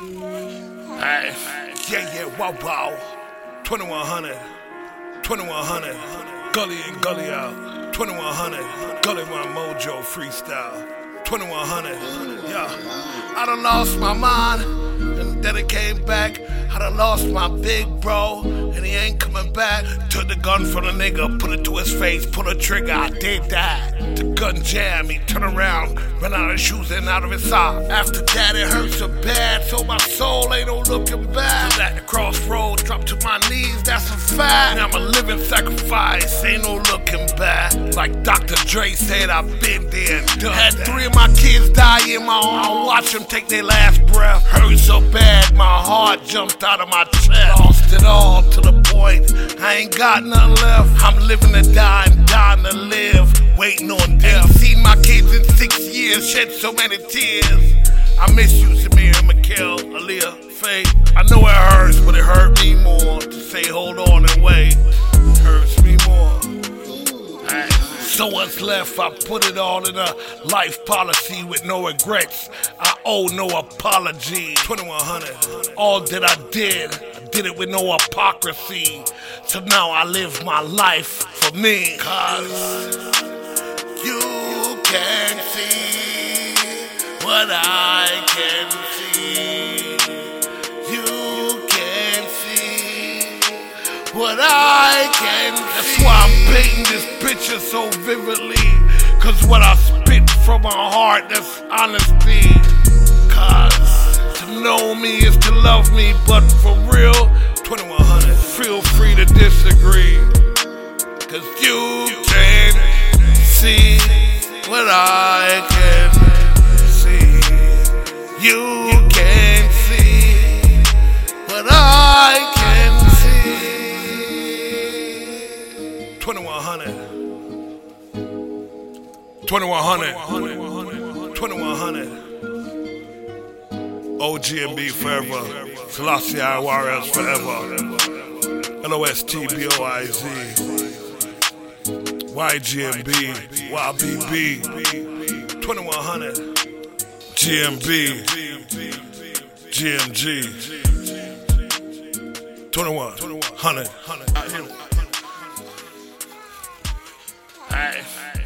Hey, yeah, yeah, wow, wow. 2100, 2100, gully and gully out. 2100, Gullymon Mojoe freestyle. 2100, yeah. I done lost my mind, and then it came back. I done lost my big bro, and he ain't coming back. Took the gun from the nigga, put it to his face, pull the trigger, I did that. The gun jam, he turn around, run out of shoes and out of his sock. After that, it hurt so bad, so my soul ain't no looking back. At the crossroads, drop to my knees, that's a fact. Now I'm a living sacrifice, ain't no looking back. Like Dr. Dre said, I've been there and done Had that. three of my kids die in my arms, watch them take their last breath. Hurt so bad, my heart jumped out of my chest. Lost it all to the point, I ain't got nothing left. I'm living to die and dying to live, waiting on death. Ain't seen my kids in six years, shed so many tears. I miss you, Samir, Mikhail, Aaliyah, Faye. I know it hurts, but it hurt me more to say hold on and wait. It hurts me more. So what's left? I put it all in a life policy with no regrets. I owe no apology. 2100. All that I did, I did it with no hypocrisy. So now I live my life for me. Cause you can't see what I can what I can That's why I'm painting this picture so vividly. Cause what I spit from my heart, that's honesty. Cause to know me is to love me, but for real, 2100, feel free to disagree. Cause you can see what I can see. You 2100. 2100. OGMB forever. Selassie I Warriors forever. LOSTBOIZ. YGMB. YBB. 2100. GMB. GMG. 21. 100. Hey.